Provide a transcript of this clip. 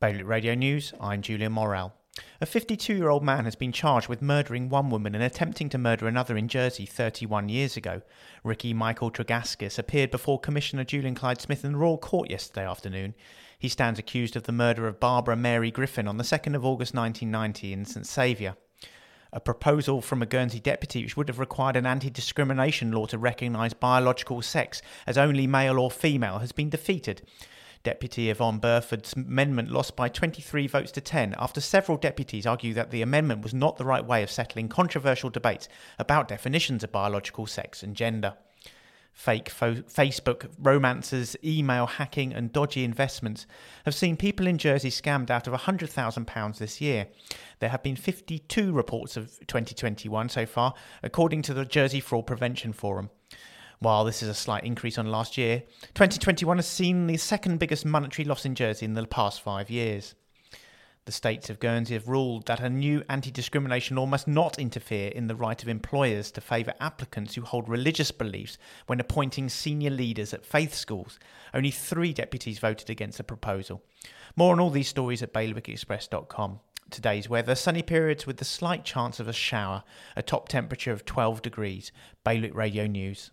Bailiwick Radio News, I'm Julian Morrell. A 52 year old man has been charged with murdering one woman and attempting to murder another in Jersey 31 years ago. Ricky Michael Tregaskis appeared before Commissioner Julian Clyde Smith in the Royal Court yesterday afternoon. He stands accused of the murder of Barbara Mary Griffin on the 2nd of August 1990 in St Saviour. A proposal from a Guernsey deputy which would have required an anti discrimination law to recognise biological sex as only male or female has been defeated. Deputy Yvonne Burford's amendment lost by 23 votes to 10 after several deputies argue that the amendment was not the right way of settling controversial debates about definitions of biological sex and gender. Fake fo- Facebook romances, email hacking, and dodgy investments have seen people in Jersey scammed out of £100,000 this year. There have been 52 reports of 2021 so far, according to the Jersey Fraud Prevention Forum. While this is a slight increase on last year, 2021 has seen the second biggest monetary loss in Jersey in the past five years. The states of Guernsey have ruled that a new anti discrimination law must not interfere in the right of employers to favour applicants who hold religious beliefs when appointing senior leaders at faith schools. Only three deputies voted against the proposal. More on all these stories at bailiwickexpress.com. Today's weather sunny periods with the slight chance of a shower, a top temperature of 12 degrees. Bailiwick Radio News.